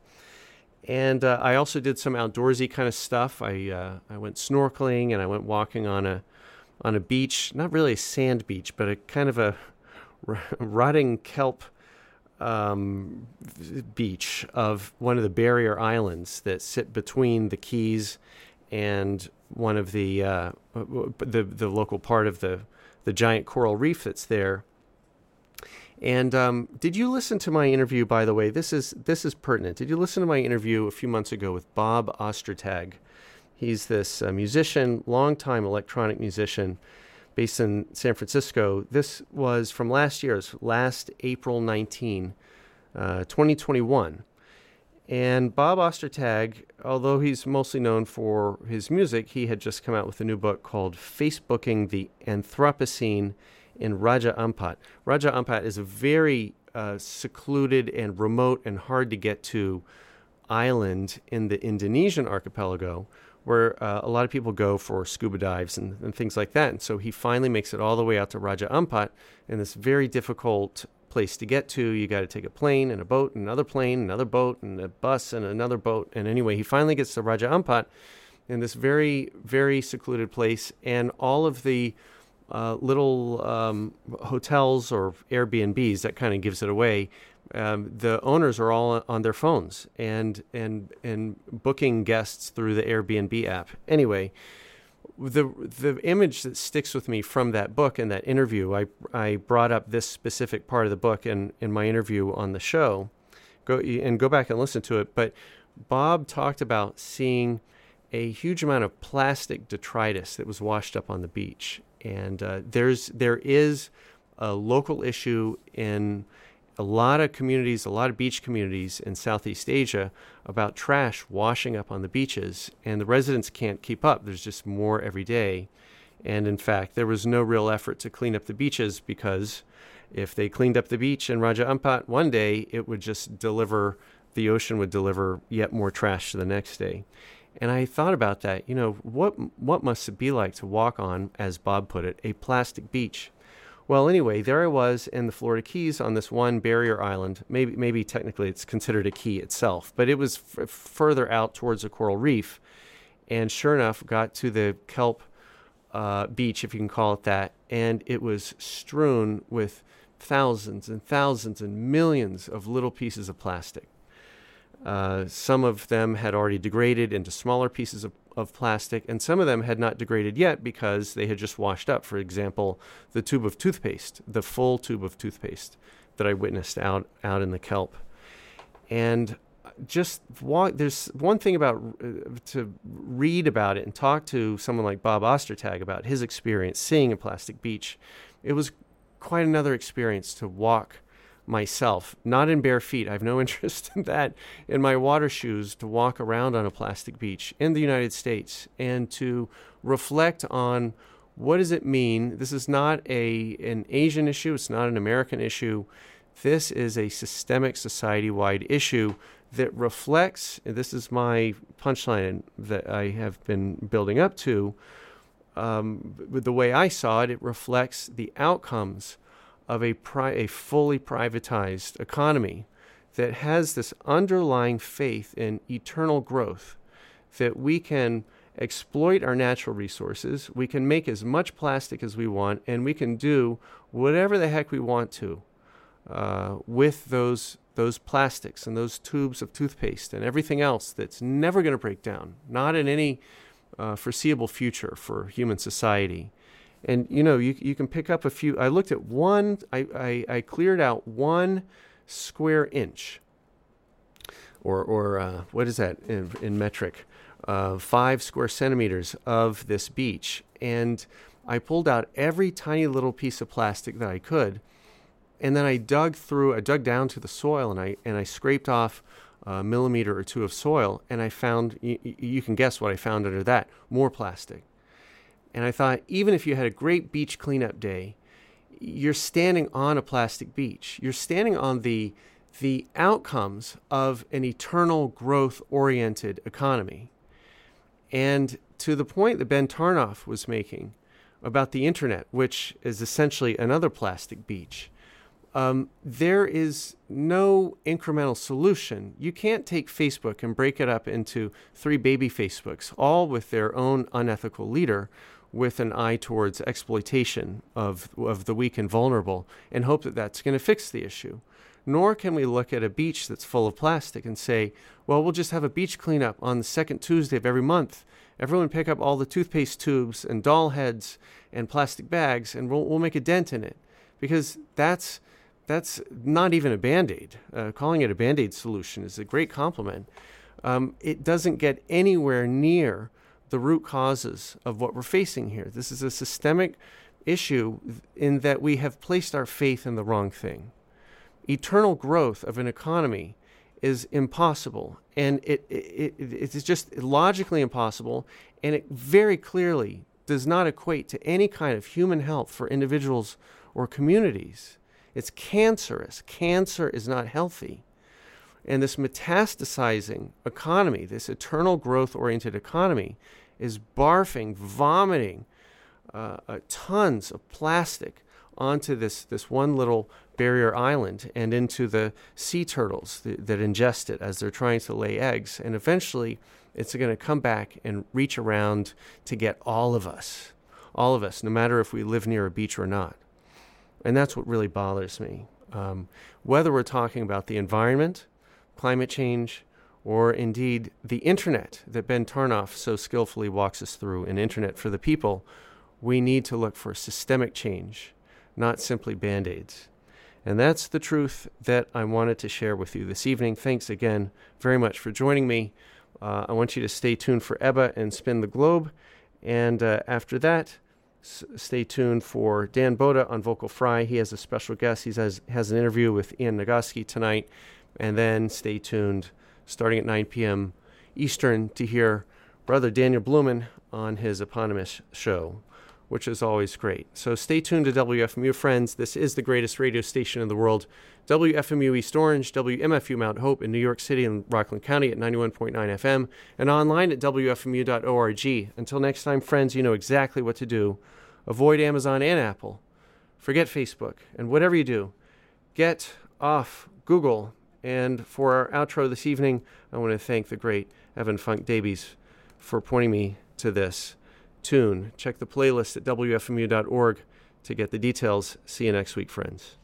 And uh, I also did some outdoorsy kind of stuff. I uh, I went snorkeling and I went walking on a on a beach, not really a sand beach, but a kind of a rotting kelp um, beach of one of the barrier islands that sit between the Keys and one of the uh, the the local part of the the giant coral reef that's there. And um, did you listen to my interview? By the way, this is this is pertinent. Did you listen to my interview a few months ago with Bob Ostertag? He's this uh, musician, longtime electronic musician, based in San Francisco. This was from last year's last April 19, uh, 2021. And Bob Ostertag, although he's mostly known for his music, he had just come out with a new book called Facebooking the Anthropocene in Raja Ampat. Raja Ampat is a very uh, secluded and remote and hard to get to island in the Indonesian archipelago where uh, a lot of people go for scuba dives and, and, things like that. And so he finally makes it all the way out to Raja Ampat in this very difficult place to get to. You got to take a plane and a boat, and another plane, another boat, and a bus, and another boat. And anyway, he finally gets to Raja Ampat in this very, very secluded place, and all of the uh, little um, hotels or Airbnbs. That kind of gives it away. Um, the owners are all on their phones and and and booking guests through the Airbnb app. Anyway, the the image that sticks with me from that book and that interview, I I brought up this specific part of the book in in my interview on the show. Go and go back and listen to it. But Bob talked about seeing a huge amount of plastic detritus that was washed up on the beach and uh, there's there is a local issue in a lot of communities, a lot of beach communities in Southeast Asia about trash washing up on the beaches, and the residents can't keep up. There's just more every day. And in fact, there was no real effort to clean up the beaches because if they cleaned up the beach in Raja Ampat one day, it would just deliver, the ocean would deliver yet more trash the next day. And I thought about that. You know, what what must it be like to walk on, as Bob put it, a plastic beach? Well, anyway, there I was in the Florida Keys on this one barrier island. Maybe maybe technically it's considered a key itself, but it was f- further out towards a coral reef. And sure enough, got to the kelp uh, beach, if you can call it that, and it was strewn with thousands and thousands and millions of little pieces of plastic. Uh, some of them had already degraded into smaller pieces of, of plastic, and some of them had not degraded yet because they had just washed up. For example, the tube of toothpaste, the full tube of toothpaste that I witnessed out, out in the kelp. And just walk, there's one thing about uh, to read about it and talk to someone like Bob Ostertag about his experience seeing a plastic beach. It was quite another experience to walk myself, not in bare feet. I have no interest in that, in my water shoes to walk around on a plastic beach in the United States and to reflect on what does it mean. This is not a an Asian issue. It's not an American issue. This is a systemic, society-wide issue that reflects. this is my punchline that I have been building up to. Um, the way I saw it, it reflects the outcomes of a, pri- a fully privatized economy that has this underlying faith in eternal growth, that we can exploit our natural resources, we can make as much plastic as we want, and we can do whatever the heck we want to uh, with those those plastics and those tubes of toothpaste and everything else that's never going to break down, not in any uh, foreseeable future for human society. And you know, you, you can pick up a few. I looked at one, I, I, I cleared out one square inch, or, or uh, what is that in, in metric? Uh, five square centimeters of this beach. And I pulled out every tiny little piece of plastic that I could. And then I dug through, I dug down to the soil and I, and I scraped off a millimeter or two of soil. And I found, you, you can guess what I found under that more plastic. And I thought, even if you had a great beach cleanup day, you're standing on a plastic beach. You're standing on the the outcomes of an eternal growth oriented economy. And to the point that Ben Tarnoff was making about the internet, which is essentially another plastic beach, um, there is no incremental solution. You can't take Facebook and break it up into three baby Facebooks, all with their own unethical leader, with an eye towards exploitation of, of the weak and vulnerable and hope that that's going to fix the issue. Nor can we look at a beach that's full of plastic and say, well, we'll just have a beach cleanup on the second Tuesday of every month. Everyone pick up all the toothpaste tubes and doll heads and plastic bags and we'll, we'll make a dent in it. Because that's, that's not even a band aid. Uh, calling it a band aid solution is a great compliment. Um, it doesn't get anywhere near the root causes of what we're facing here. This is a systemic issue in that we have placed our faith in the wrong thing. Eternal growth of an economy is impossible, and it, it, it, it's just logically impossible, and it very clearly does not equate to any kind of human health for individuals or communities. It's cancerous. Cancer is not healthy. And this metastasizing economy, this eternal growth oriented economy, is barfing, vomiting uh, uh, tons of plastic onto this, this one little barrier island and into the sea turtles that, that ingest it as they're trying to lay eggs. And eventually, it's going to come back and reach around to get all of us, all of us, no matter if we live near a beach or not. And that's what really bothers me. Um, whether we're talking about the environment, climate change, or indeed the internet that Ben Tarnoff so skillfully walks us through, an internet for the people, we need to look for systemic change, not simply band aids. And that's the truth that I wanted to share with you this evening. Thanks again very much for joining me. Uh, I want you to stay tuned for Ebba and Spin the Globe. And uh, after that, s- stay tuned for Dan Boda on Vocal Fry. He has a special guest. He has, has an interview with Ian Nagoski tonight. And then stay tuned starting at 9 p.m. Eastern to hear Brother Daniel Blumin on his eponymous show, which is always great. So stay tuned to WFMU, friends. This is the greatest radio station in the world. WFMU East Orange, WMFU Mount Hope in New York City and Rockland County at 91.9 FM, and online at WFMU.org. Until next time, friends, you know exactly what to do. Avoid Amazon and Apple. Forget Facebook. And whatever you do, get off Google and for our outro this evening, I want to thank the great Evan Funk Davies for pointing me to this tune. Check the playlist at WFMU.org to get the details. See you next week, friends.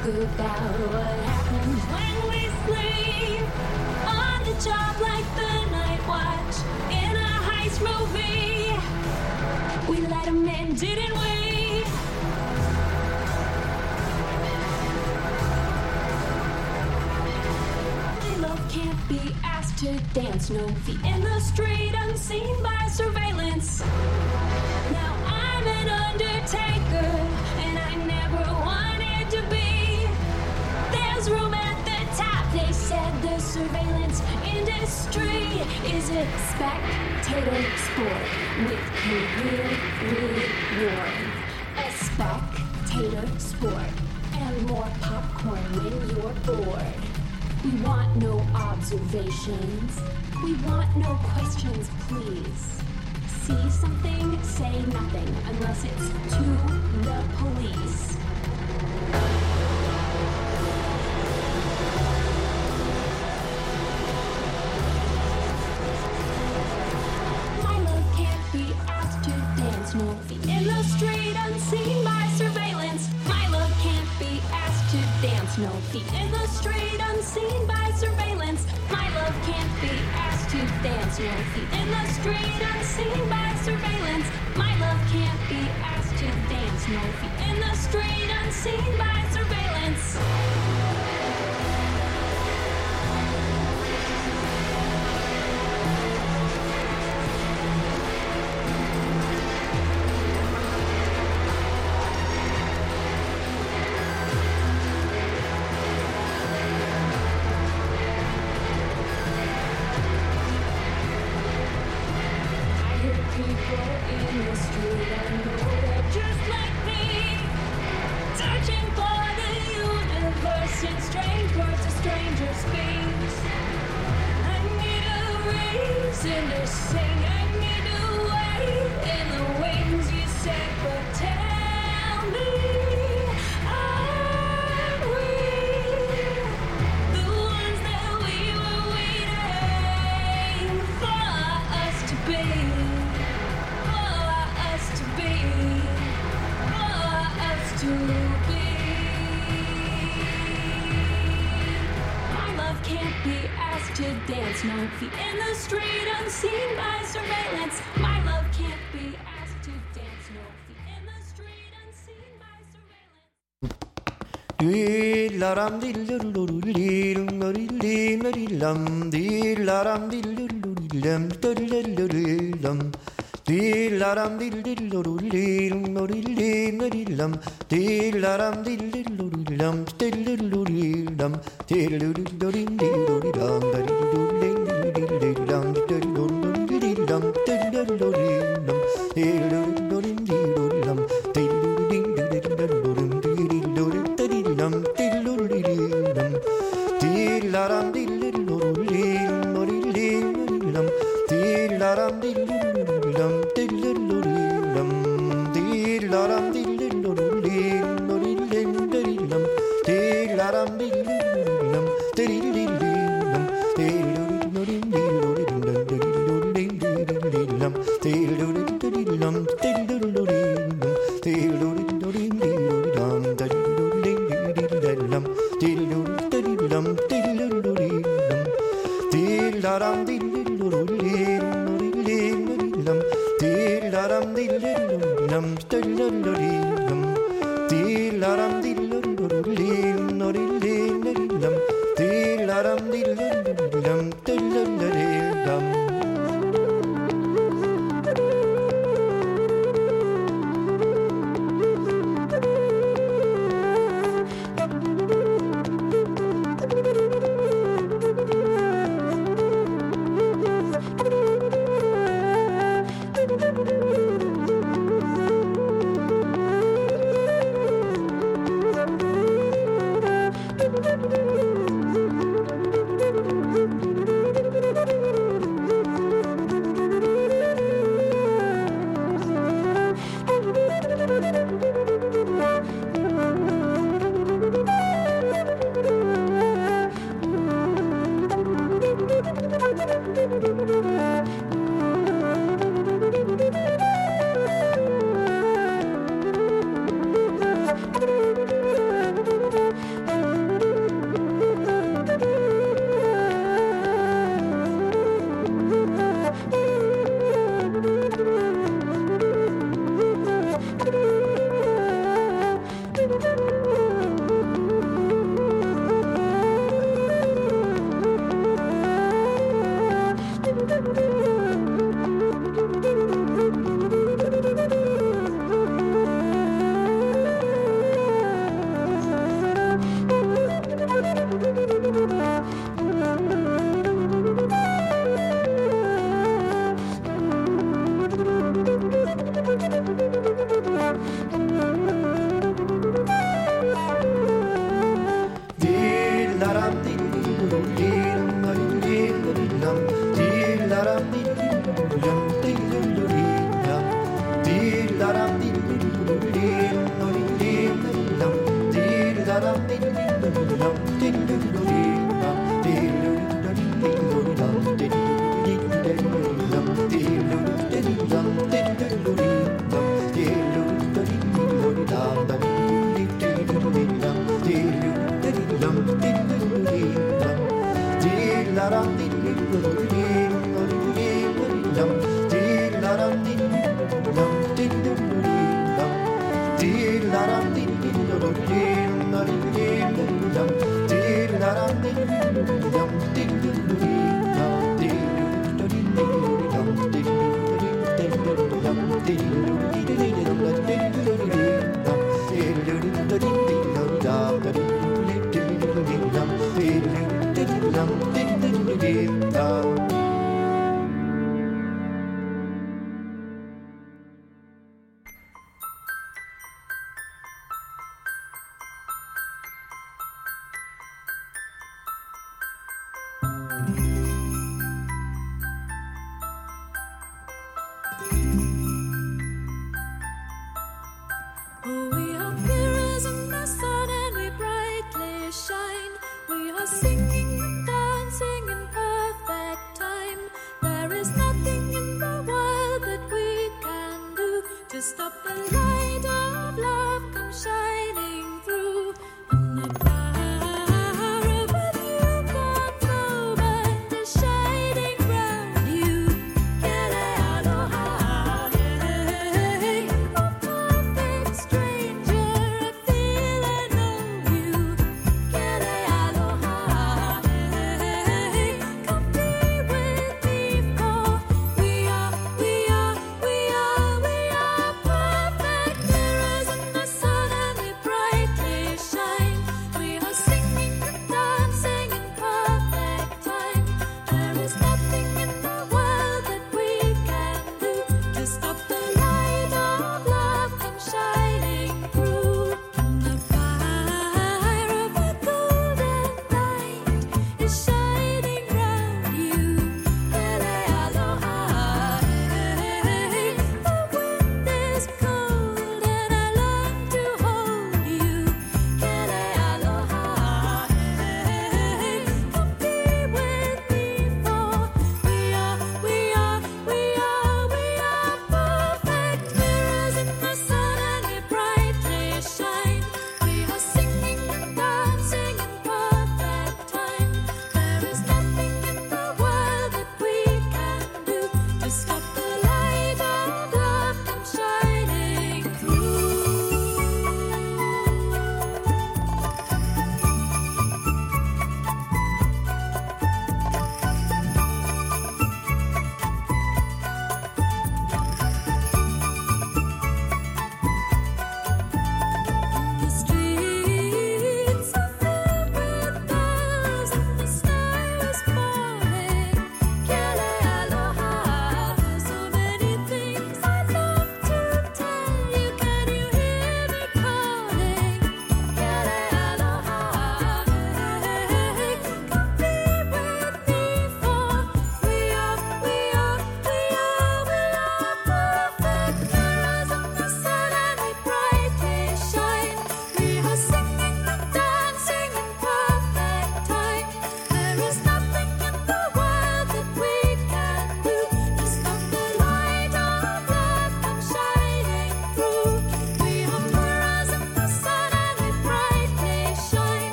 about what happens when we sleep on the job like the night watch in a heist movie. Them in, didn't we? Love can't be asked to dance, no feet in the street, unseen by surveillance. Now I'm an undertaker, and I never wanted said the surveillance industry is a spectator sport with career reward. A spectator sport and more popcorn when you're bored. We want no observations. We want no questions, please. See something, say nothing unless it's to the police. no feet in the street, unseen by surveillance. My love can't be asked to dance. No feet in the street, unseen by surveillance. My love can't be asked to dance. No feet in the street, unseen by surveillance. ലാരാം ദില്ലുരുളിലും ലൊരില്ലിലം ദില്ലാരാം ദില്ലുരുളിലം തൊരിലൊരിലം ദില്ലാരാം ദില്ലുരുളിലും ലൊരില്ലിലം ding doo doo doo ding doo doo